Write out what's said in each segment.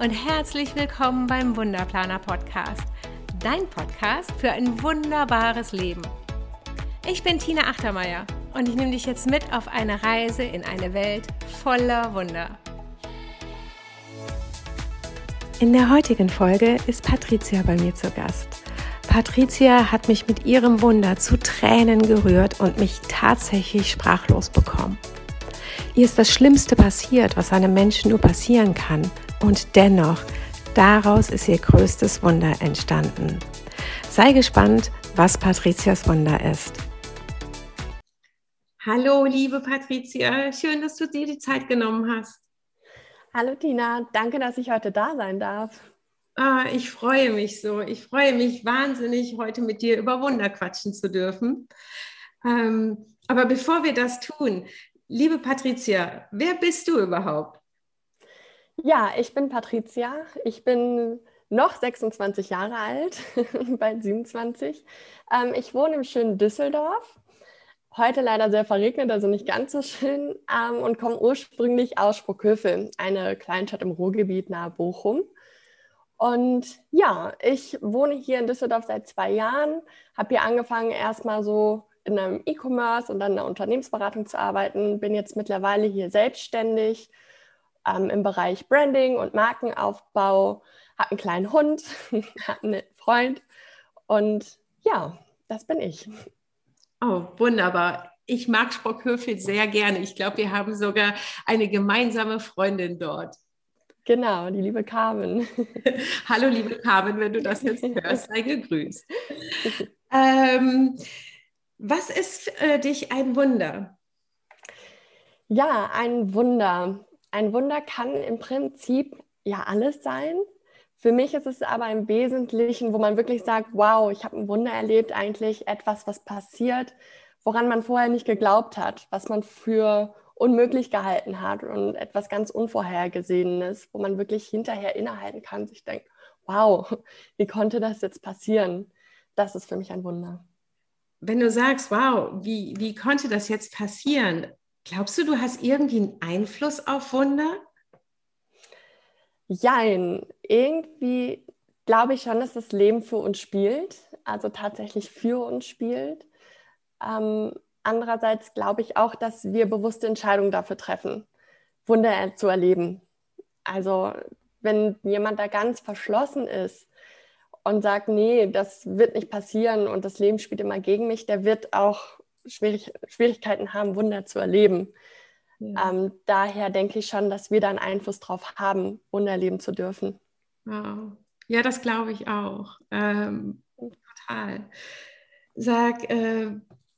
Und herzlich willkommen beim Wunderplaner Podcast, dein Podcast für ein wunderbares Leben. Ich bin Tina Achtermeier und ich nehme dich jetzt mit auf eine Reise in eine Welt voller Wunder. In der heutigen Folge ist Patricia bei mir zu Gast. Patricia hat mich mit ihrem Wunder zu Tränen gerührt und mich tatsächlich sprachlos bekommen. Ihr ist das Schlimmste passiert, was einem Menschen nur passieren kann. Und dennoch, daraus ist ihr größtes Wunder entstanden. Sei gespannt, was Patricias Wunder ist. Hallo, liebe Patricia, schön, dass du dir die Zeit genommen hast. Hallo Tina, danke, dass ich heute da sein darf. Ah, ich freue mich so. Ich freue mich wahnsinnig, heute mit dir über Wunder quatschen zu dürfen. Ähm, aber bevor wir das tun, liebe Patricia, wer bist du überhaupt? Ja, ich bin Patricia. Ich bin noch 26 Jahre alt, bald 27. Ähm, ich wohne im schönen Düsseldorf. Heute leider sehr verregnet, also nicht ganz so schön. Ähm, und komme ursprünglich aus Sprockhövel, eine Kleinstadt im Ruhrgebiet nahe Bochum. Und ja, ich wohne hier in Düsseldorf seit zwei Jahren, habe hier angefangen erstmal so in einem E-Commerce und dann in einer Unternehmensberatung zu arbeiten, bin jetzt mittlerweile hier selbstständig ähm, im Bereich Branding und Markenaufbau, habe einen kleinen Hund, habe einen Freund und ja, das bin ich. Oh, wunderbar. Ich mag Sprockhövel sehr gerne. Ich glaube, wir haben sogar eine gemeinsame Freundin dort. Genau, die liebe Carmen. Hallo, liebe Carmen, wenn du das jetzt hörst, sei gegrüßt. Ähm, was ist für dich ein Wunder? Ja, ein Wunder. Ein Wunder kann im Prinzip ja alles sein. Für mich ist es aber im Wesentlichen, wo man wirklich sagt, wow, ich habe ein Wunder erlebt, eigentlich etwas, was passiert, woran man vorher nicht geglaubt hat, was man für unmöglich gehalten hat und etwas ganz Unvorhergesehenes, wo man wirklich hinterher innehalten kann, sich denkt, wow, wie konnte das jetzt passieren? Das ist für mich ein Wunder. Wenn du sagst, wow, wie, wie konnte das jetzt passieren? Glaubst du, du hast irgendwie einen Einfluss auf Wunder? Jein, irgendwie glaube ich schon, dass das Leben für uns spielt, also tatsächlich für uns spielt. Ähm, andererseits glaube ich auch, dass wir bewusste Entscheidungen dafür treffen, Wunder zu erleben. Also wenn jemand da ganz verschlossen ist und sagt, nee, das wird nicht passieren und das Leben spielt immer gegen mich, der wird auch Schwierig Schwierigkeiten haben, Wunder zu erleben. Ja. Ähm, daher denke ich schon, dass wir da einen Einfluss drauf haben, Wunder erleben zu dürfen. Wow. Ja, das glaube ich auch. Ähm, total. Sag, äh,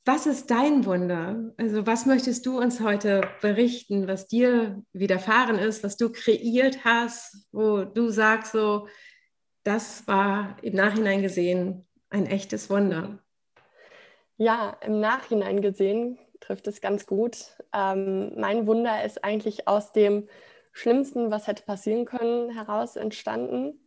was ist dein Wunder? Also was möchtest du uns heute berichten, was dir widerfahren ist, was du kreiert hast, wo du sagst so, das war im Nachhinein gesehen ein echtes Wunder? Ja, im Nachhinein gesehen trifft es ganz gut. Ähm, mein Wunder ist eigentlich aus dem Schlimmsten, was hätte passieren können, heraus entstanden.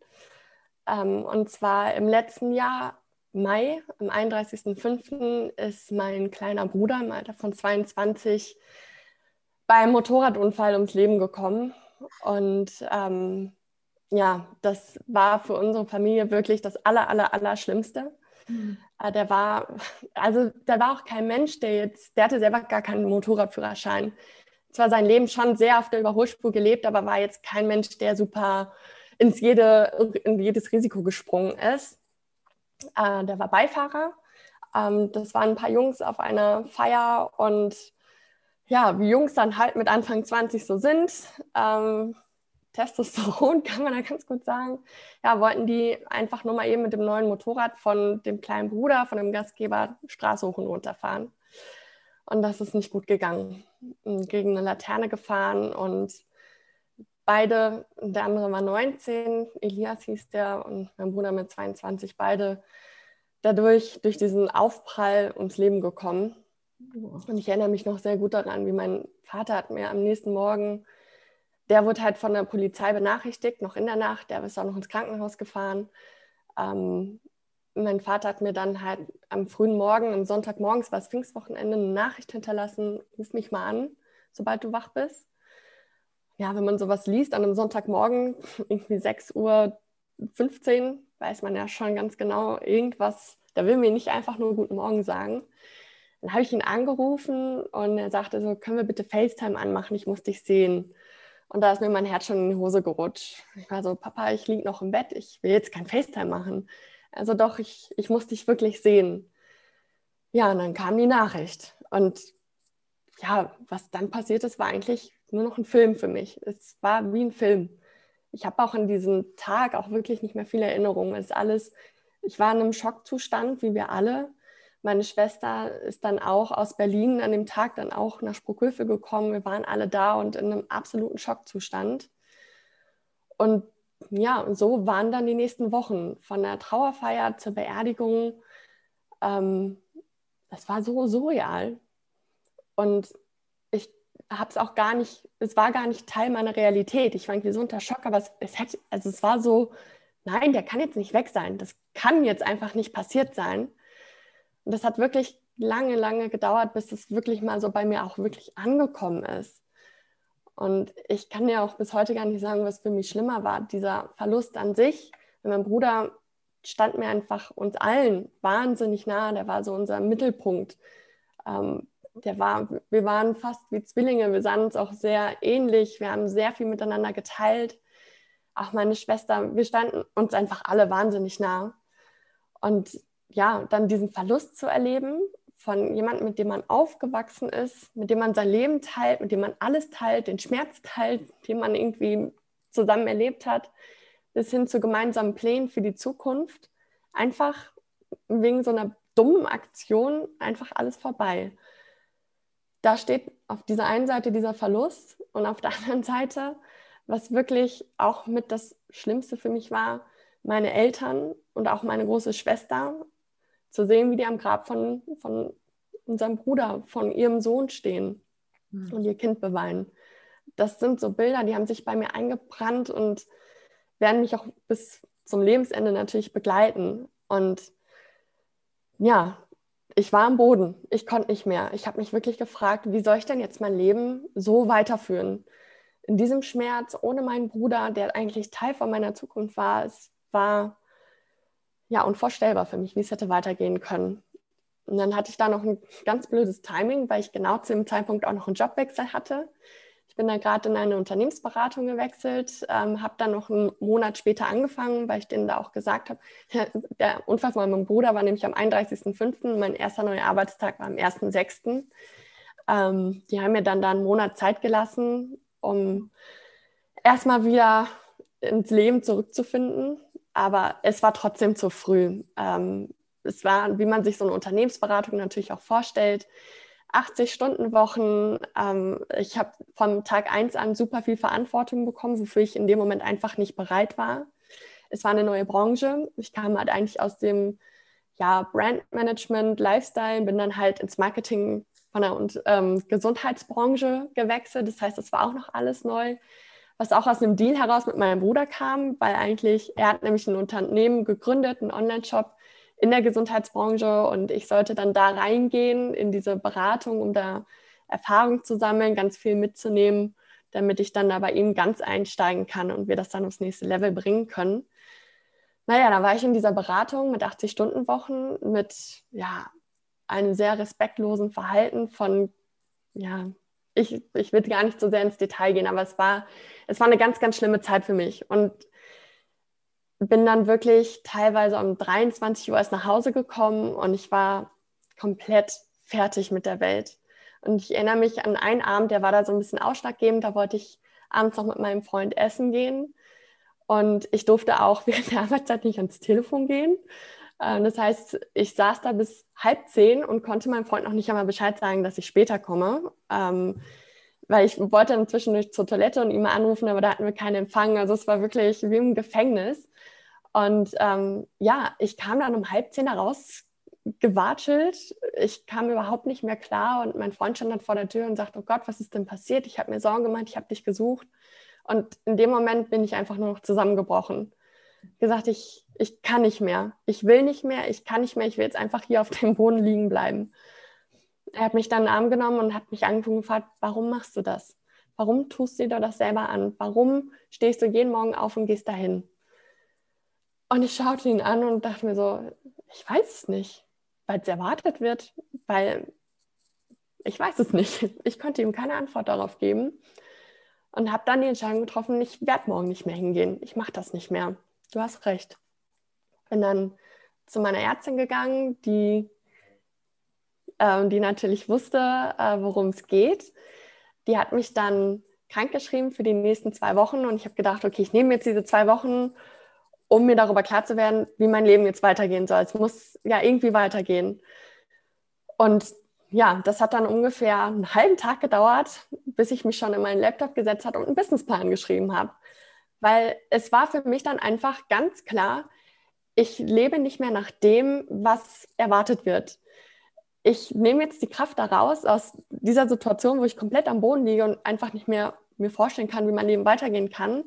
Ähm, und zwar im letzten Jahr Mai, am 31.05. ist mein kleiner Bruder im Alter von 22 beim Motorradunfall ums Leben gekommen. Und ähm, ja, das war für unsere Familie wirklich das aller, aller, aller Schlimmste. Mhm. Der war, also der war auch kein Mensch, der jetzt, der hatte selber gar keinen Motorradführerschein. Zwar sein Leben schon sehr auf der Überholspur gelebt, aber war jetzt kein Mensch, der super ins jede, in jedes Risiko gesprungen ist. Äh, der war Beifahrer. Ähm, das waren ein paar Jungs auf einer Feier und ja, wie Jungs dann halt mit Anfang 20 so sind, ähm, Testosteron kann man da ganz gut sagen, ja, wollten die einfach nur mal eben mit dem neuen Motorrad von dem kleinen Bruder, von dem Gastgeber Straße hoch und runter fahren. Und das ist nicht gut gegangen. Gegen eine Laterne gefahren und beide, der andere war 19, Elias hieß der und mein Bruder mit 22, beide dadurch, durch diesen Aufprall ums Leben gekommen. Und ich erinnere mich noch sehr gut daran, wie mein Vater hat mir am nächsten Morgen, der wurde halt von der Polizei benachrichtigt, noch in der Nacht, der ist auch noch ins Krankenhaus gefahren. Ähm, mein Vater hat mir dann halt am frühen Morgen, am Sonntagmorgens, war es Pfingstwochenende, eine Nachricht hinterlassen, ruf mich mal an, sobald du wach bist ja, wenn man sowas liest an einem Sonntagmorgen, irgendwie 6 Uhr 15, weiß man ja schon ganz genau, irgendwas, da will mir nicht einfach nur Guten Morgen sagen. Dann habe ich ihn angerufen und er sagte so, können wir bitte FaceTime anmachen, ich muss dich sehen. Und da ist mir mein Herz schon in die Hose gerutscht. Ich war so, Papa, ich liege noch im Bett, ich will jetzt kein FaceTime machen. Also doch, ich, ich muss dich wirklich sehen. Ja, und dann kam die Nachricht. Und ja, was dann passiert ist, war eigentlich nur noch ein Film für mich. Es war wie ein Film. Ich habe auch an diesem Tag auch wirklich nicht mehr viele Erinnerungen. Es ist alles, ich war in einem Schockzustand, wie wir alle. Meine Schwester ist dann auch aus Berlin an dem Tag dann auch nach Spruckhöfe gekommen. Wir waren alle da und in einem absoluten Schockzustand. Und ja, so waren dann die nächsten Wochen von der Trauerfeier zur Beerdigung. Ähm, das war so surreal. Und ich habe es auch gar nicht, es war gar nicht Teil meiner Realität. Ich war irgendwie so unter Schock, aber es, es hätte, also es war so, nein, der kann jetzt nicht weg sein. Das kann jetzt einfach nicht passiert sein. Und das hat wirklich lange, lange gedauert, bis es wirklich mal so bei mir auch wirklich angekommen ist. Und ich kann ja auch bis heute gar nicht sagen, was für mich schlimmer war. Dieser Verlust an sich. Mein Bruder stand mir einfach uns allen wahnsinnig nah. Der war so unser Mittelpunkt. Ähm, der war, wir waren fast wie Zwillinge. Wir sahen uns auch sehr ähnlich. Wir haben sehr viel miteinander geteilt. Auch meine Schwester, wir standen uns einfach alle wahnsinnig nah. Und ja, dann diesen Verlust zu erleben von jemandem, mit dem man aufgewachsen ist, mit dem man sein Leben teilt, mit dem man alles teilt, den Schmerz teilt, den man irgendwie zusammen erlebt hat, bis hin zu gemeinsamen Plänen für die Zukunft. Einfach wegen so einer dummen Aktion einfach alles vorbei da steht auf dieser einen Seite dieser Verlust und auf der anderen Seite, was wirklich auch mit das Schlimmste für mich war, meine Eltern und auch meine große Schwester zu sehen, wie die am Grab von, von unserem Bruder, von ihrem Sohn stehen mhm. und ihr Kind beweinen. Das sind so Bilder, die haben sich bei mir eingebrannt und werden mich auch bis zum Lebensende natürlich begleiten. Und ja, ich war am Boden. Ich konnte nicht mehr. Ich habe mich wirklich gefragt, wie soll ich denn jetzt mein Leben so weiterführen? In diesem Schmerz, ohne meinen Bruder, der eigentlich Teil von meiner Zukunft war, es war ja unvorstellbar für mich, wie es hätte weitergehen können. Und dann hatte ich da noch ein ganz blödes Timing, weil ich genau zu dem Zeitpunkt auch noch einen Jobwechsel hatte. Ich bin da gerade in eine Unternehmensberatung gewechselt, ähm, habe dann noch einen Monat später angefangen, weil ich denen da auch gesagt habe, der Unfall von meinem Bruder war nämlich am 31.05., mein erster neuer Arbeitstag war am 1.06. Ähm, die haben mir dann da einen Monat Zeit gelassen, um erstmal wieder ins Leben zurückzufinden. Aber es war trotzdem zu früh. Ähm, es war, wie man sich so eine Unternehmensberatung natürlich auch vorstellt, 80-Stunden-Wochen. Ähm, ich habe vom Tag 1 an super viel Verantwortung bekommen, wofür ich in dem Moment einfach nicht bereit war. Es war eine neue Branche. Ich kam halt eigentlich aus dem ja, Brandmanagement, Lifestyle, bin dann halt ins Marketing von der ähm, Gesundheitsbranche gewechselt. Das heißt, das war auch noch alles neu, was auch aus einem Deal heraus mit meinem Bruder kam, weil eigentlich, er hat nämlich ein Unternehmen gegründet, einen Online-Shop, in der Gesundheitsbranche und ich sollte dann da reingehen in diese Beratung, um da Erfahrung zu sammeln, ganz viel mitzunehmen, damit ich dann da bei ihm ganz einsteigen kann und wir das dann aufs nächste Level bringen können. Naja, da war ich in dieser Beratung mit 80-Stunden-Wochen, mit ja, einem sehr respektlosen Verhalten von, ja, ich, ich will gar nicht so sehr ins Detail gehen, aber es war, es war eine ganz, ganz schlimme Zeit für mich. Und bin dann wirklich teilweise um 23 Uhr erst nach Hause gekommen und ich war komplett fertig mit der Welt. Und ich erinnere mich an einen Abend, der war da so ein bisschen ausschlaggebend. Da wollte ich abends noch mit meinem Freund essen gehen. Und ich durfte auch während der Arbeitszeit nicht ans Telefon gehen. Ähm, das heißt, ich saß da bis halb zehn und konnte meinem Freund noch nicht einmal Bescheid sagen, dass ich später komme. Ähm, weil ich wollte dann zwischendurch zur Toilette und ihn mal anrufen, aber da hatten wir keinen Empfang. Also es war wirklich wie im Gefängnis. Und ähm, ja, ich kam dann um halb zehn raus, gewatschelt. Ich kam überhaupt nicht mehr klar und mein Freund stand dann vor der Tür und sagte, oh Gott, was ist denn passiert? Ich habe mir Sorgen gemacht, ich habe dich gesucht. Und in dem Moment bin ich einfach nur noch zusammengebrochen. Gesagt, ich, ich kann nicht mehr. Ich will nicht mehr, ich kann nicht mehr, ich will jetzt einfach hier auf dem Boden liegen bleiben. Er hat mich dann in den Arm genommen und hat mich angefangen und gefragt, warum machst du das? Warum tust du dir das selber an? Warum stehst du jeden Morgen auf und gehst dahin? Und ich schaute ihn an und dachte mir so, ich weiß es nicht, weil es erwartet wird, weil ich weiß es nicht. Ich konnte ihm keine Antwort darauf geben und habe dann die Entscheidung getroffen, ich werde morgen nicht mehr hingehen. Ich mache das nicht mehr. Du hast recht. Bin dann zu meiner Ärztin gegangen, die, äh, die natürlich wusste, äh, worum es geht. Die hat mich dann krankgeschrieben für die nächsten zwei Wochen und ich habe gedacht, okay, ich nehme jetzt diese zwei Wochen, um mir darüber klar zu werden, wie mein Leben jetzt weitergehen soll. Es muss ja irgendwie weitergehen. Und ja, das hat dann ungefähr einen halben Tag gedauert, bis ich mich schon in meinen Laptop gesetzt habe und einen Businessplan geschrieben habe. Weil es war für mich dann einfach ganz klar, ich lebe nicht mehr nach dem, was erwartet wird. Ich nehme jetzt die Kraft daraus aus dieser Situation, wo ich komplett am Boden liege und einfach nicht mehr mir vorstellen kann, wie mein Leben weitergehen kann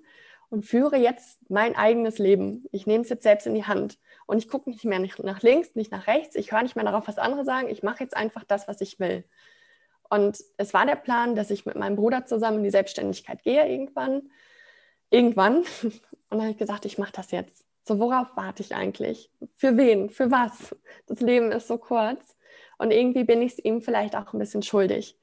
und führe jetzt mein eigenes Leben. Ich nehme es jetzt selbst in die Hand und ich gucke nicht mehr nach links, nicht nach rechts. Ich höre nicht mehr darauf, was andere sagen. Ich mache jetzt einfach das, was ich will. Und es war der Plan, dass ich mit meinem Bruder zusammen in die Selbstständigkeit gehe irgendwann. Irgendwann. Und dann habe ich gesagt, ich mache das jetzt. So, worauf warte ich eigentlich? Für wen? Für was? Das Leben ist so kurz. Und irgendwie bin ich es ihm vielleicht auch ein bisschen schuldig.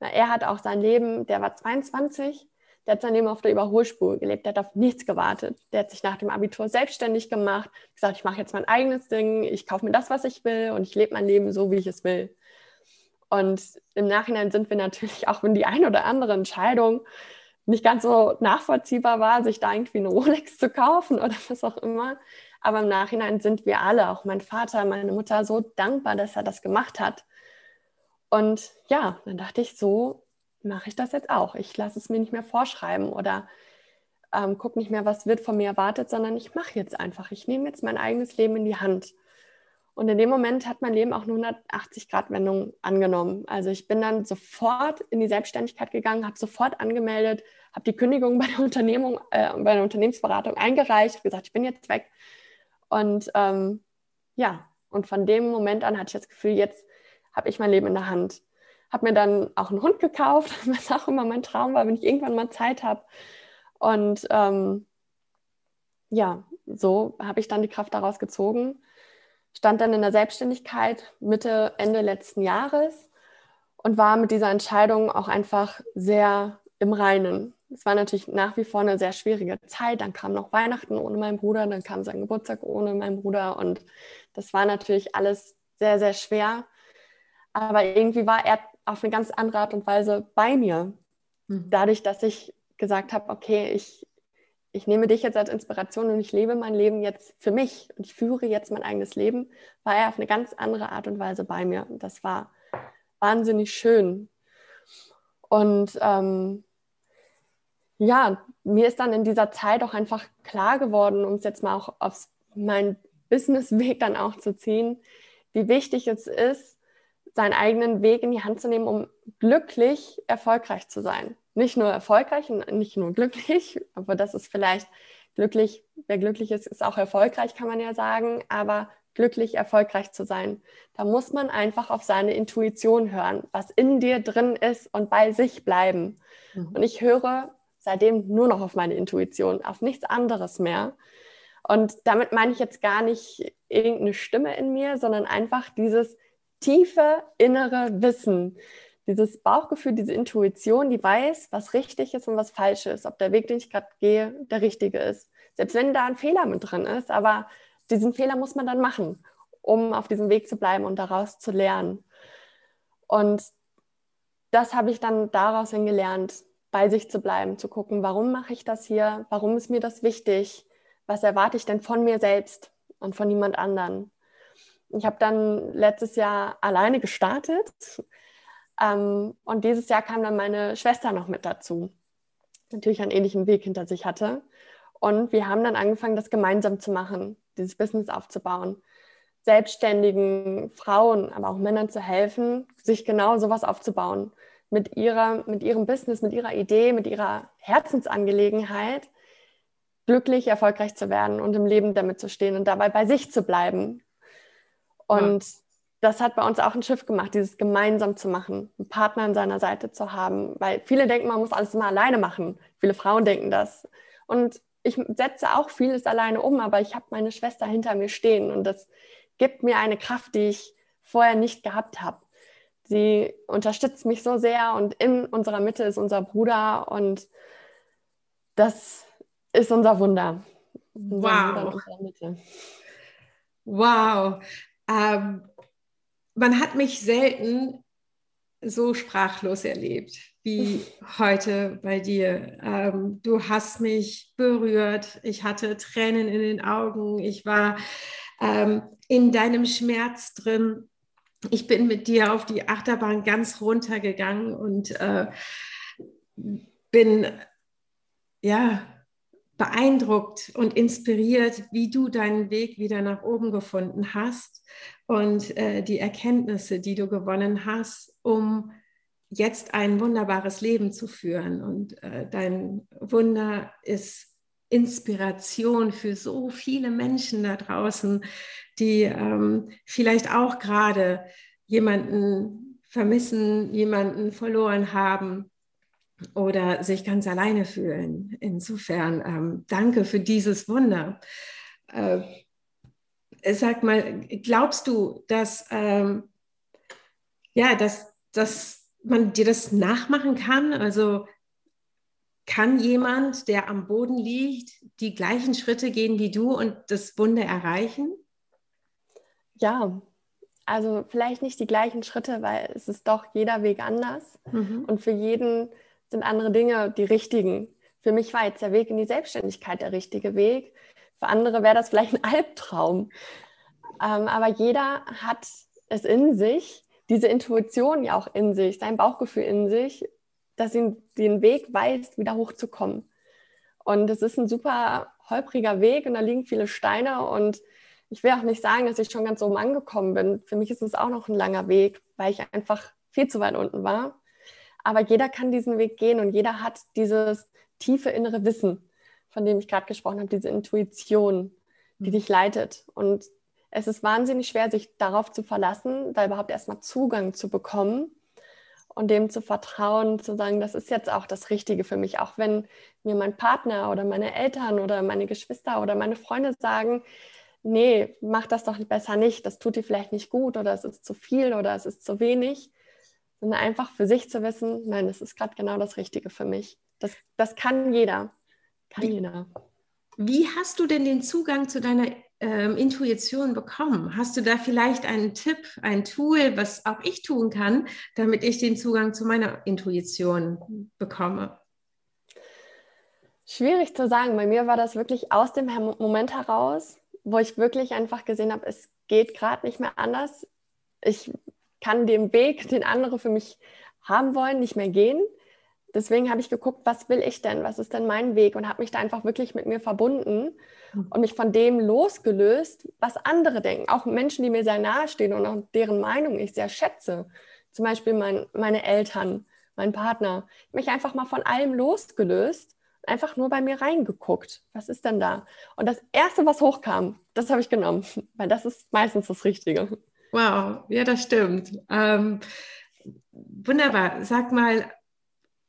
Na, er hat auch sein Leben, der war 22, der hat sein Leben auf der Überholspur gelebt, der hat auf nichts gewartet. Der hat sich nach dem Abitur selbstständig gemacht, gesagt, ich mache jetzt mein eigenes Ding, ich kaufe mir das, was ich will und ich lebe mein Leben so, wie ich es will. Und im Nachhinein sind wir natürlich, auch wenn die eine oder andere Entscheidung nicht ganz so nachvollziehbar war, sich da irgendwie eine Rolex zu kaufen oder was auch immer. Aber im Nachhinein sind wir alle, auch mein Vater, meine Mutter, so dankbar, dass er das gemacht hat. Und ja, dann dachte ich, so mache ich das jetzt auch. Ich lasse es mir nicht mehr vorschreiben oder ähm, gucke nicht mehr, was wird von mir erwartet, sondern ich mache jetzt einfach. Ich nehme jetzt mein eigenes Leben in die Hand. Und in dem Moment hat mein Leben auch eine 180-Grad-Wendung angenommen. Also ich bin dann sofort in die Selbstständigkeit gegangen, habe sofort angemeldet, habe die Kündigung bei der Unternehmung, äh, bei der Unternehmensberatung eingereicht, habe gesagt, ich bin jetzt weg. Und ähm, ja, und von dem Moment an hatte ich das Gefühl, jetzt habe ich mein Leben in der Hand. Habe mir dann auch einen Hund gekauft, was auch immer mein Traum war, wenn ich irgendwann mal Zeit habe. Und ähm, ja, so habe ich dann die Kraft daraus gezogen stand dann in der Selbstständigkeit Mitte, Ende letzten Jahres und war mit dieser Entscheidung auch einfach sehr im Reinen. Es war natürlich nach wie vor eine sehr schwierige Zeit. Dann kam noch Weihnachten ohne meinen Bruder, dann kam sein Geburtstag ohne meinen Bruder und das war natürlich alles sehr, sehr schwer. Aber irgendwie war er auf eine ganz andere Art und Weise bei mir. Mhm. Dadurch, dass ich gesagt habe, okay, ich ich nehme dich jetzt als Inspiration und ich lebe mein Leben jetzt für mich und ich führe jetzt mein eigenes Leben, war er auf eine ganz andere Art und Weise bei mir. Das war wahnsinnig schön. Und ähm, ja, mir ist dann in dieser Zeit auch einfach klar geworden, um es jetzt mal auch auf meinen Businessweg dann auch zu ziehen, wie wichtig es ist, seinen eigenen Weg in die Hand zu nehmen, um glücklich erfolgreich zu sein nicht nur erfolgreich und nicht nur glücklich, aber das ist vielleicht glücklich, wer glücklich ist, ist auch erfolgreich, kann man ja sagen, aber glücklich erfolgreich zu sein. Da muss man einfach auf seine Intuition hören, was in dir drin ist und bei sich bleiben. Mhm. Und ich höre seitdem nur noch auf meine Intuition, auf nichts anderes mehr. Und damit meine ich jetzt gar nicht irgendeine Stimme in mir, sondern einfach dieses tiefe innere Wissen, dieses Bauchgefühl, diese Intuition, die weiß, was richtig ist und was falsch ist, ob der Weg, den ich gerade gehe, der richtige ist. Selbst wenn da ein Fehler mit drin ist, aber diesen Fehler muss man dann machen, um auf diesem Weg zu bleiben und daraus zu lernen. Und das habe ich dann daraus gelernt, bei sich zu bleiben, zu gucken, warum mache ich das hier, warum ist mir das wichtig, was erwarte ich denn von mir selbst und von niemand anderen. Ich habe dann letztes Jahr alleine gestartet, ähm, und dieses Jahr kam dann meine Schwester noch mit dazu, natürlich einen ähnlichen Weg hinter sich hatte. Und wir haben dann angefangen, das gemeinsam zu machen, dieses Business aufzubauen. Selbstständigen Frauen, aber auch Männern zu helfen, sich genau sowas aufzubauen. Mit, ihrer, mit ihrem Business, mit ihrer Idee, mit ihrer Herzensangelegenheit glücklich, erfolgreich zu werden und im Leben damit zu stehen und dabei bei sich zu bleiben. Und das hat bei uns auch ein Schiff gemacht, dieses gemeinsam zu machen, einen Partner an seiner Seite zu haben, weil viele denken, man muss alles immer alleine machen. Viele Frauen denken das. Und ich setze auch vieles alleine um, aber ich habe meine Schwester hinter mir stehen und das gibt mir eine Kraft, die ich vorher nicht gehabt habe. Sie unterstützt mich so sehr und in unserer Mitte ist unser Bruder und das ist unser Wunder. Unser wow. Wunder wow. Ähm, man hat mich selten so sprachlos erlebt wie heute bei dir. Ähm, du hast mich berührt. Ich hatte Tränen in den Augen. Ich war ähm, in deinem Schmerz drin. Ich bin mit dir auf die Achterbahn ganz runtergegangen und äh, bin ja beeindruckt und inspiriert, wie du deinen Weg wieder nach oben gefunden hast und äh, die Erkenntnisse, die du gewonnen hast, um jetzt ein wunderbares Leben zu führen. Und äh, dein Wunder ist Inspiration für so viele Menschen da draußen, die ähm, vielleicht auch gerade jemanden vermissen, jemanden verloren haben oder sich ganz alleine fühlen. Insofern ähm, danke für dieses Wunder. Äh, sag mal, glaubst du, dass, ähm, ja, dass, dass man dir das nachmachen kann? Also kann jemand, der am Boden liegt, die gleichen Schritte gehen wie du und das Wunder erreichen? Ja, also vielleicht nicht die gleichen Schritte, weil es ist doch jeder Weg anders. Mhm. Und für jeden sind andere Dinge die richtigen. Für mich war jetzt der Weg in die Selbstständigkeit der richtige Weg. Für andere wäre das vielleicht ein Albtraum. Ähm, aber jeder hat es in sich, diese Intuition ja auch in sich, sein Bauchgefühl in sich, dass ihn den Weg weist, wieder hochzukommen. Und es ist ein super holpriger Weg und da liegen viele Steine und ich will auch nicht sagen, dass ich schon ganz oben angekommen bin. Für mich ist es auch noch ein langer Weg, weil ich einfach viel zu weit unten war. Aber jeder kann diesen Weg gehen und jeder hat dieses tiefe innere Wissen, von dem ich gerade gesprochen habe, diese Intuition, die mhm. dich leitet. Und es ist wahnsinnig schwer, sich darauf zu verlassen, da überhaupt erstmal Zugang zu bekommen und dem zu vertrauen, zu sagen, das ist jetzt auch das Richtige für mich, auch wenn mir mein Partner oder meine Eltern oder meine Geschwister oder meine Freunde sagen, nee, mach das doch besser nicht, das tut dir vielleicht nicht gut oder es ist zu viel oder es ist zu wenig sondern einfach für sich zu wissen, nein, das ist gerade genau das Richtige für mich. Das, das kann jeder. Kann wie, jeder. Wie hast du denn den Zugang zu deiner ähm, Intuition bekommen? Hast du da vielleicht einen Tipp, ein Tool, was auch ich tun kann, damit ich den Zugang zu meiner Intuition bekomme? Schwierig zu sagen. Bei mir war das wirklich aus dem Moment heraus, wo ich wirklich einfach gesehen habe, es geht gerade nicht mehr anders. Ich kann den Weg, den andere für mich haben wollen, nicht mehr gehen. Deswegen habe ich geguckt, was will ich denn? Was ist denn mein Weg? Und habe mich da einfach wirklich mit mir verbunden hm. und mich von dem losgelöst, was andere denken. Auch Menschen, die mir sehr nahe stehen und auch deren Meinung ich sehr schätze. Zum Beispiel mein, meine Eltern, mein Partner. Mich einfach mal von allem losgelöst, einfach nur bei mir reingeguckt. Was ist denn da? Und das Erste, was hochkam, das habe ich genommen, weil das ist meistens das Richtige. Wow, ja, das stimmt. Ähm, wunderbar. Sag mal,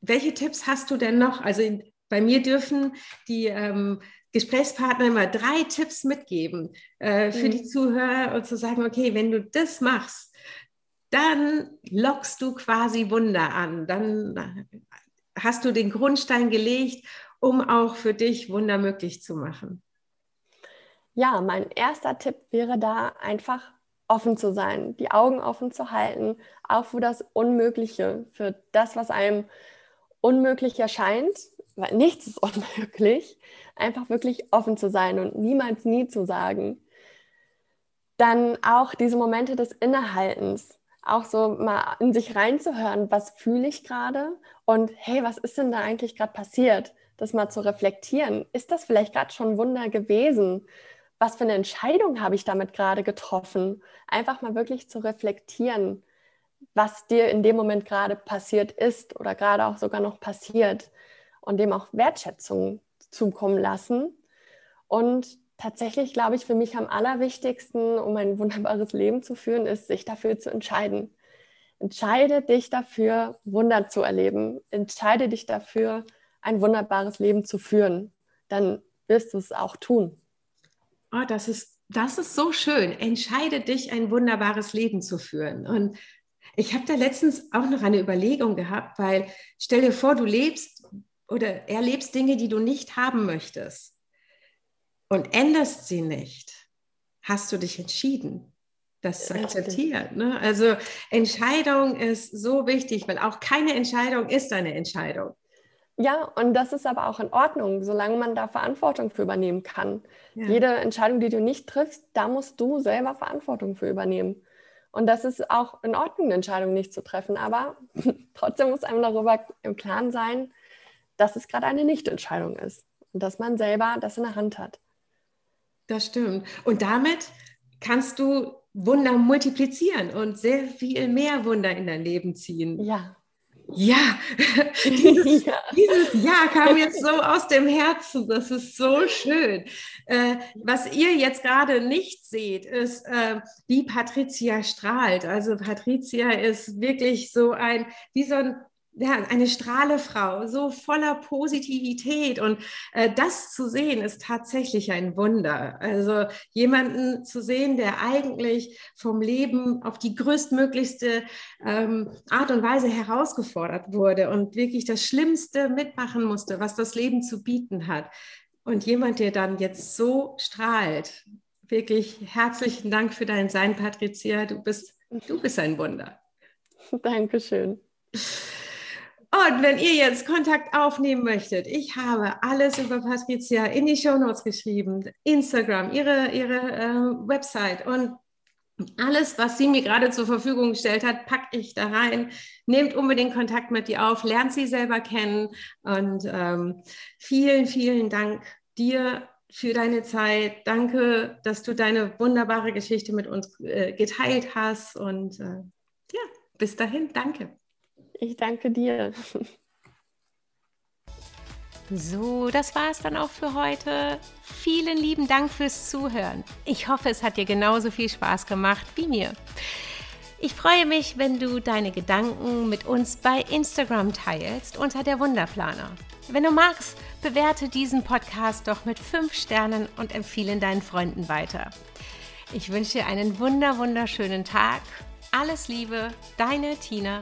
welche Tipps hast du denn noch? Also in, bei mir dürfen die ähm, Gesprächspartner immer drei Tipps mitgeben äh, für mhm. die Zuhörer und zu sagen, okay, wenn du das machst, dann lockst du quasi Wunder an. Dann hast du den Grundstein gelegt, um auch für dich Wunder möglich zu machen. Ja, mein erster Tipp wäre da einfach offen zu sein, die Augen offen zu halten, auch für das Unmögliche, für das, was einem unmöglich erscheint, weil nichts ist unmöglich, einfach wirklich offen zu sein und niemals nie zu sagen. Dann auch diese Momente des Innehaltens, auch so mal in sich reinzuhören, was fühle ich gerade und hey, was ist denn da eigentlich gerade passiert? Das mal zu reflektieren. Ist das vielleicht gerade schon Wunder gewesen? Was für eine Entscheidung habe ich damit gerade getroffen? Einfach mal wirklich zu reflektieren, was dir in dem Moment gerade passiert ist oder gerade auch sogar noch passiert und dem auch Wertschätzung zukommen lassen und Tatsächlich glaube ich, für mich am allerwichtigsten, um ein wunderbares Leben zu führen, ist, sich dafür zu entscheiden. Entscheide dich dafür, Wunder zu erleben. Entscheide dich dafür, ein wunderbares Leben zu führen. Dann wirst du es auch tun. Oh, das ist, das ist so schön. Entscheide dich, ein wunderbares Leben zu führen. Und ich habe da letztens auch noch eine Überlegung gehabt, weil stell dir vor, du lebst oder erlebst Dinge, die du nicht haben möchtest und änderst sie nicht. Hast du dich entschieden, das zu akzeptieren? Ne? Also Entscheidung ist so wichtig, weil auch keine Entscheidung ist eine Entscheidung. Ja, und das ist aber auch in Ordnung, solange man da Verantwortung für übernehmen kann. Ja. Jede Entscheidung, die du nicht triffst, da musst du selber Verantwortung für übernehmen. Und das ist auch in Ordnung, eine Entscheidung nicht zu treffen. Aber trotzdem muss einem darüber im Klaren sein, dass es gerade eine Nichtentscheidung ist und dass man selber das in der Hand hat. Das stimmt. Und damit kannst du Wunder multiplizieren und sehr viel mehr Wunder in dein Leben ziehen. Ja. Ja, dieses, ja. dieses Ja kam jetzt so aus dem Herzen. Das ist so schön. Äh, was ihr jetzt gerade nicht seht, ist, äh, wie Patricia strahlt. Also Patricia ist wirklich so ein, wie so ein ja, eine Strahlefrau, so voller Positivität. Und äh, das zu sehen, ist tatsächlich ein Wunder. Also jemanden zu sehen, der eigentlich vom Leben auf die größtmöglichste ähm, Art und Weise herausgefordert wurde und wirklich das Schlimmste mitmachen musste, was das Leben zu bieten hat. Und jemand, der dann jetzt so strahlt. Wirklich herzlichen Dank für dein Sein, Patricia. Du bist, du bist ein Wunder. Dankeschön. Und wenn ihr jetzt Kontakt aufnehmen möchtet, ich habe alles über Patricia in die Show Notes geschrieben, Instagram, ihre, ihre äh, Website und alles, was sie mir gerade zur Verfügung gestellt hat, packe ich da rein. Nehmt unbedingt Kontakt mit ihr auf, lernt sie selber kennen und ähm, vielen, vielen Dank dir für deine Zeit. Danke, dass du deine wunderbare Geschichte mit uns äh, geteilt hast und äh, ja, bis dahin, danke. Ich danke dir. So, das war es dann auch für heute. Vielen lieben Dank fürs Zuhören. Ich hoffe, es hat dir genauso viel Spaß gemacht wie mir. Ich freue mich, wenn du deine Gedanken mit uns bei Instagram teilst unter der Wunderplaner. Wenn du magst, bewerte diesen Podcast doch mit 5 Sternen und empfehle deinen Freunden weiter. Ich wünsche dir einen wunder wunderschönen Tag. Alles Liebe, deine Tina.